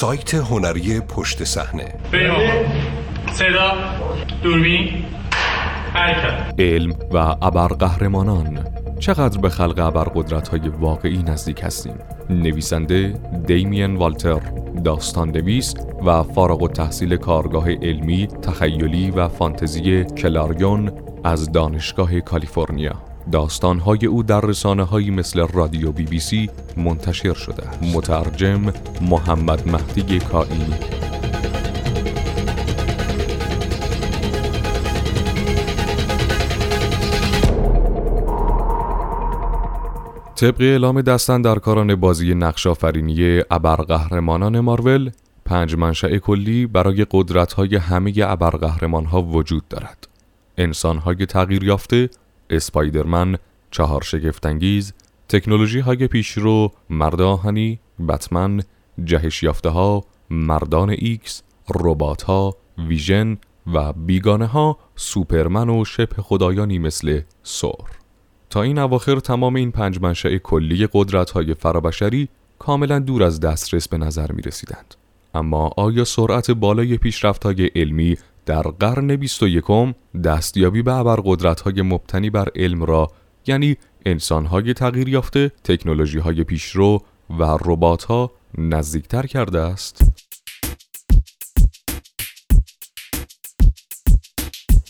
سایت هنری پشت صحنه. صدا دوربین حرکت. علم و ابرقهرمانان. چقدر به خلق ابرقدرت های واقعی نزدیک هستیم؟ نویسنده دیمین والتر داستان نویس و فارغ التحصیل کارگاه علمی تخیلی و فانتزی کلاریون از دانشگاه کالیفرنیا. داستانهای او در رسانه هایی مثل رادیو بی بی سی منتشر شده مترجم محمد مهدی کائینی طبق اعلام دستن در کاران بازی نقشافرینی ابرقهرمانان مارول پنج منشأ کلی برای قدرت‌های همه ابرقهرمان‌ها وجود دارد. انسان‌های تغییر یافته، اسپایدرمن، چهار شگفتانگیز، تکنولوژی های پیشرو، مرد آهنی، بتمن، جهش یافته ها، مردان ایکس، ربات ها، ویژن و بیگانه ها، سوپرمن و شبه خدایانی مثل ثور. تا این اواخر تمام این پنج منشأ کلی قدرت های فرابشری کاملا دور از دسترس به نظر می رسیدند. اما آیا سرعت بالای پیشرفت های علمی در قرن 21 دستیابی به ابرقدرت های مبتنی بر علم را یعنی انسان های تغییر یافته، تکنولوژی های پیشرو و ربات ها نزدیکتر کرده است؟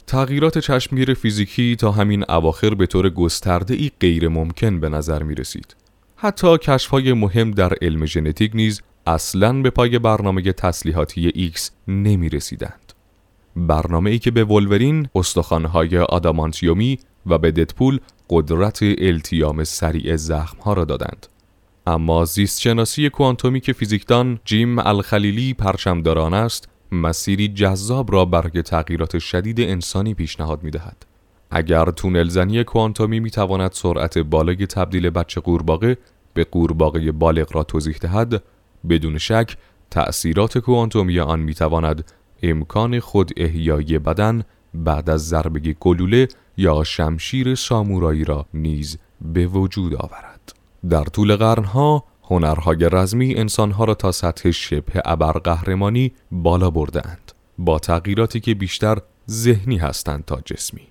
تغییرات چشمگیر فیزیکی تا همین اواخر به طور گسترده ای غیر ممکن به نظر می رسید. حتی کشف های مهم در علم ژنتیک نیز اصلا به پای برنامه تسلیحاتی ایکس نمی رسیدند. برنامه ای که به ولورین استخوانهای آدامانتیومی و به ددپول قدرت التیام سریع زخمها را دادند. اما زیست شناسی کوانتومی که فیزیکدان جیم الخلیلی پرچمداران است مسیری جذاب را برای تغییرات شدید انسانی پیشنهاد می دهد. اگر تونل زنی کوانتومی می تواند سرعت بالای تبدیل بچه قورباغه به قورباغه بالغ را توضیح دهد بدون شک تأثیرات کوانتومی آن می تواند امکان خود احیای بدن بعد از ضربه گلوله یا شمشیر سامورایی را نیز به وجود آورد. در طول قرنها هنرهای رزمی انسانها را تا سطح شبه ابرقهرمانی بالا بردند با تغییراتی که بیشتر ذهنی هستند تا جسمی.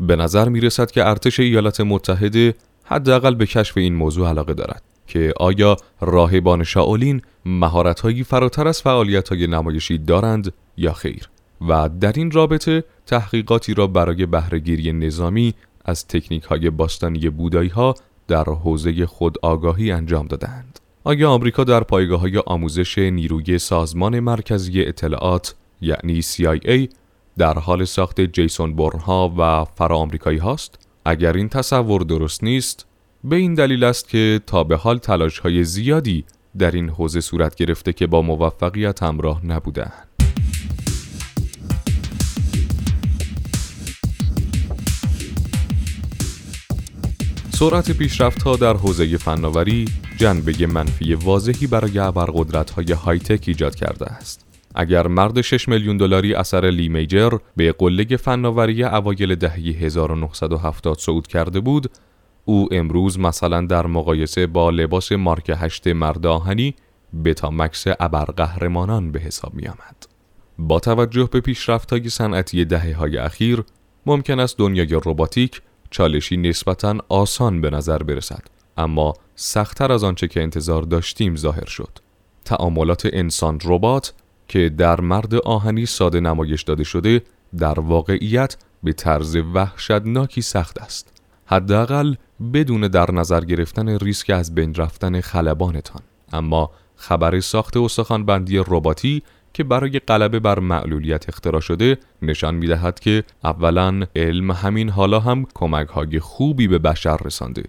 به نظر می رسد که ارتش ایالات متحده حداقل به کشف این موضوع علاقه دارد که آیا راهبان شاولین مهارت‌هایی فراتر از فعالیت‌های نمایشی دارند یا خیر و در این رابطه تحقیقاتی را برای بهرهگیری نظامی از تکنیک های باستانی بودایی ها در حوزه خود آگاهی انجام دادند. آیا آمریکا در پایگاه های آموزش نیروی سازمان مرکزی اطلاعات یعنی CIA در حال ساخت جیسون بورن ها و فرا هاست؟ اگر این تصور درست نیست به این دلیل است که تا به حال تلاش های زیادی در این حوزه صورت گرفته که با موفقیت همراه نبودند. سرعت پیشرفت ها در حوزه فناوری جنبه منفی واضحی برای ابرقدرت های های تک ایجاد کرده است. اگر مرد 6 میلیون دلاری اثر لی میجر به قله فناوری اوایل دهه 1970 صعود کرده بود، او امروز مثلا در مقایسه با لباس مارک هشت مرد آهنی بتا مکس ابرقهرمانان به حساب می آمد. با توجه به پیشرفت های صنعتی دهه های اخیر ممکن است دنیای رباتیک چالشی نسبتا آسان به نظر برسد اما سختتر از آنچه که انتظار داشتیم ظاهر شد تعاملات انسان ربات که در مرد آهنی ساده نمایش داده شده در واقعیت به طرز وحشتناکی سخت است حداقل بدون در نظر گرفتن ریسک از بین رفتن خلبانتان. اما خبر ساخت استخوانبندی رباتی که برای غلبه بر معلولیت اختراع شده نشان می دهد که اولا علم همین حالا هم کمک های خوبی به بشر رسانده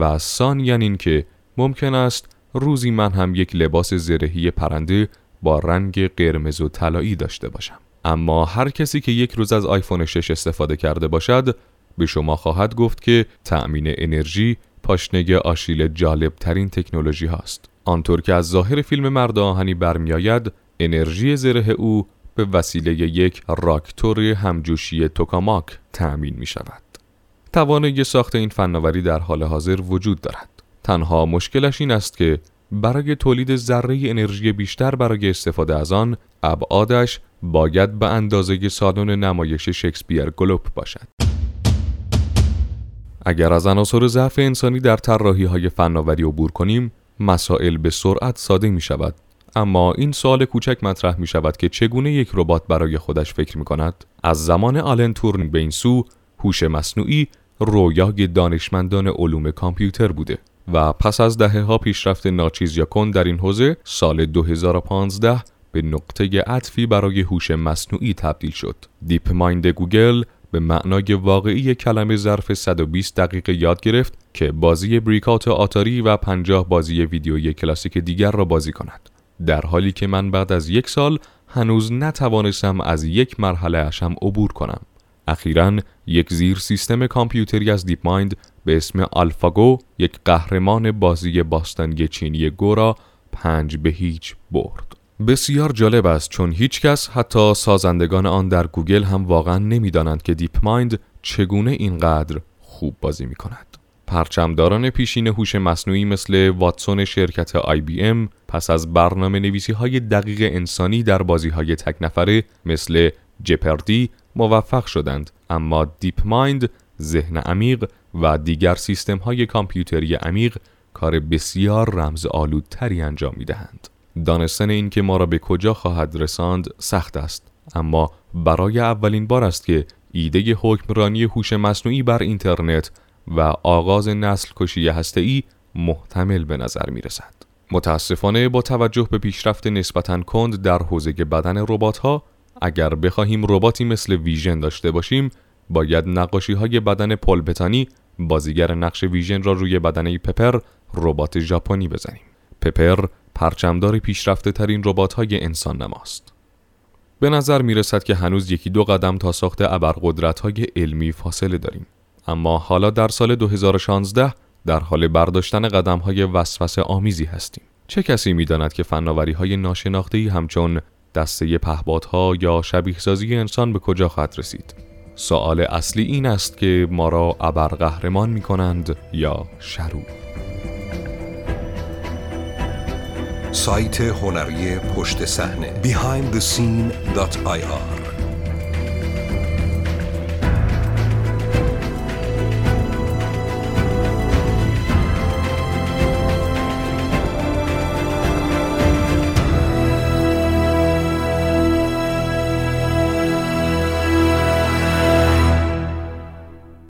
و ثانیا این که ممکن است روزی من هم یک لباس زرهی پرنده با رنگ قرمز و طلایی داشته باشم. اما هر کسی که یک روز از آیفون 6 استفاده کرده باشد به شما خواهد گفت که تأمین انرژی پاشنه آشیل جالب ترین تکنولوژی هاست آنطور که از ظاهر فیلم مرد آهنی برمیآید انرژی زره او به وسیله یک راکتور همجوشی توکاماک تأمین می شود. توانایی ساخت این فناوری در حال حاضر وجود دارد. تنها مشکلش این است که برای تولید ذره انرژی بیشتر برای استفاده از آن ابعادش باید به اندازه سالن نمایش شکسپیر گلوب باشد. اگر از عناصر ضعف انسانی در طراحی های فناوری عبور کنیم، مسائل به سرعت ساده می شود. اما این سوال کوچک مطرح می شود که چگونه یک ربات برای خودش فکر می کند؟ از زمان آلن تورن به این سو، هوش مصنوعی رویای دانشمندان علوم کامپیوتر بوده و پس از دهه ها پیشرفت ناچیز یا کند در این حوزه سال 2015 به نقطه عطفی برای هوش مصنوعی تبدیل شد. دیپ مایند گوگل به معنای واقعی کلمه ظرف 120 دقیقه یاد گرفت که بازی بریک‌اوت آتاری و 50 بازی ویدیویی کلاسیک دیگر را بازی کند. در حالی که من بعد از یک سال هنوز نتوانستم از یک مرحله اشم عبور کنم. اخیرا یک زیر سیستم کامپیوتری از دیپ مایند به اسم آلفاگو یک قهرمان بازی باستانی چینی گو را پنج به هیچ برد. بسیار جالب است چون هیچ کس حتی سازندگان آن در گوگل هم واقعا نمی‌دانند که دیپ مایند چگونه اینقدر خوب بازی می کند. پرچمداران پیشین هوش مصنوعی مثل واتسون شرکت آی بی ام پس از برنامه نویسی های دقیق انسانی در بازی های تک نفره مثل جپردی موفق شدند اما دیپ مایند ذهن عمیق و دیگر سیستم های کامپیوتری عمیق کار بسیار رمز آلودتری انجام می دهند. دانستن این که ما را به کجا خواهد رساند سخت است اما برای اولین بار است که ایده حکمرانی هوش مصنوعی بر اینترنت و آغاز نسل کشی ای محتمل به نظر می رسد. متاسفانه با توجه به پیشرفت نسبتا کند در حوزه بدن ربات ها اگر بخواهیم رباتی مثل ویژن داشته باشیم باید نقاشی های بدن پل بتانی بازیگر نقش ویژن را روی بدنه پپر ربات ژاپنی بزنیم پپر پرچمدار پیشرفته ترین ربات های انسان نماست. به نظر می رسد که هنوز یکی دو قدم تا ساخت ابرقدرت های علمی فاصله داریم. اما حالا در سال 2016 در حال برداشتن قدم های وسوسه آمیزی هستیم. چه کسی می داند که فناوری های ناشناخته همچون دسته پهبادها یا شبیه سازی انسان به کجا خواهد رسید؟ سوال اصلی این است که ما را ابرقهرمان می کنند یا شروع سایت هنری پشت صحنه behindthescene.ir